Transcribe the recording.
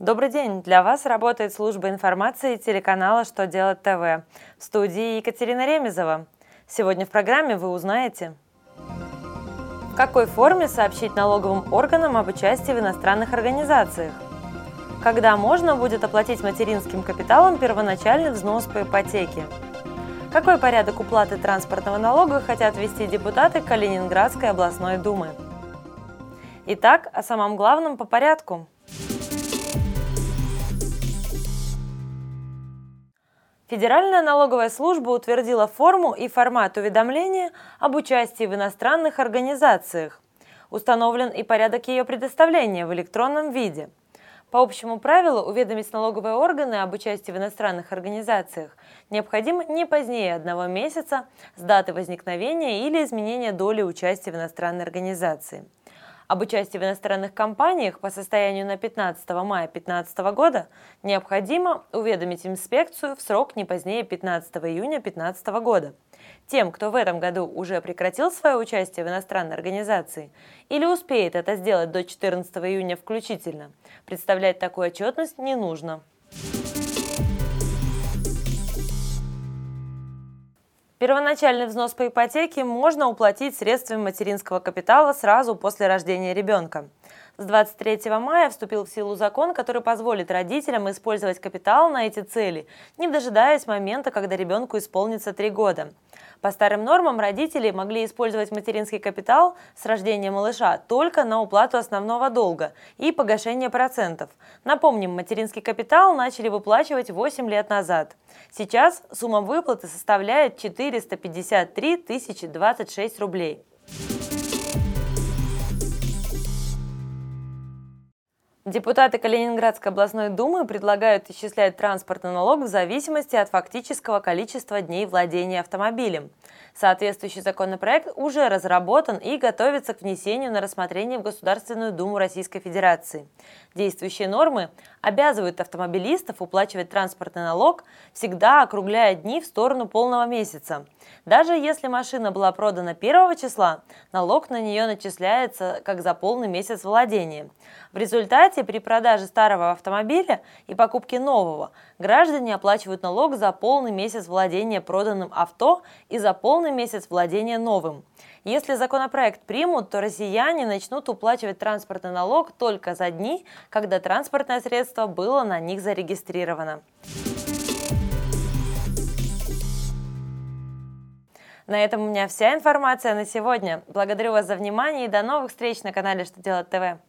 Добрый день! Для вас работает служба информации телеканала «Что делать ТВ» в студии Екатерина Ремезова. Сегодня в программе вы узнаете, в какой форме сообщить налоговым органам об участии в иностранных организациях, когда можно будет оплатить материнским капиталом первоначальный взнос по ипотеке, какой порядок уплаты транспортного налога хотят ввести депутаты Калининградской областной думы. Итак, о самом главном по порядку – Федеральная налоговая служба утвердила форму и формат уведомления об участии в иностранных организациях. Установлен и порядок ее предоставления в электронном виде. По общему правилу уведомить налоговые органы об участии в иностранных организациях необходимо не позднее одного месяца с даты возникновения или изменения доли участия в иностранной организации – об участии в иностранных компаниях по состоянию на 15 мая 2015 года необходимо уведомить инспекцию в срок не позднее 15 июня 2015 года. Тем, кто в этом году уже прекратил свое участие в иностранной организации или успеет это сделать до 14 июня включительно, представлять такую отчетность не нужно. Первоначальный взнос по ипотеке можно уплатить средствами материнского капитала сразу после рождения ребенка. С 23 мая вступил в силу закон, который позволит родителям использовать капитал на эти цели, не дожидаясь момента, когда ребенку исполнится 3 года. По старым нормам родители могли использовать материнский капитал с рождения малыша только на уплату основного долга и погашение процентов. Напомним, материнский капитал начали выплачивать 8 лет назад. Сейчас сумма выплаты составляет 453 тысячи 26 рублей. Депутаты Калининградской областной думы предлагают исчислять транспортный налог в зависимости от фактического количества дней владения автомобилем. Соответствующий законопроект уже разработан и готовится к внесению на рассмотрение в Государственную Думу Российской Федерации. Действующие нормы обязывают автомобилистов уплачивать транспортный налог, всегда округляя дни в сторону полного месяца. Даже если машина была продана 1 числа, налог на нее начисляется как за полный месяц владения. В результате при продаже старого автомобиля и покупке нового граждане оплачивают налог за полный месяц владения проданным авто и за полный месяц владения новым. Если законопроект примут, то россияне начнут уплачивать транспортный налог только за дни, когда транспортное средство было на них зарегистрировано. На этом у меня вся информация на сегодня. Благодарю вас за внимание и до новых встреч на канале «Что делать ТВ».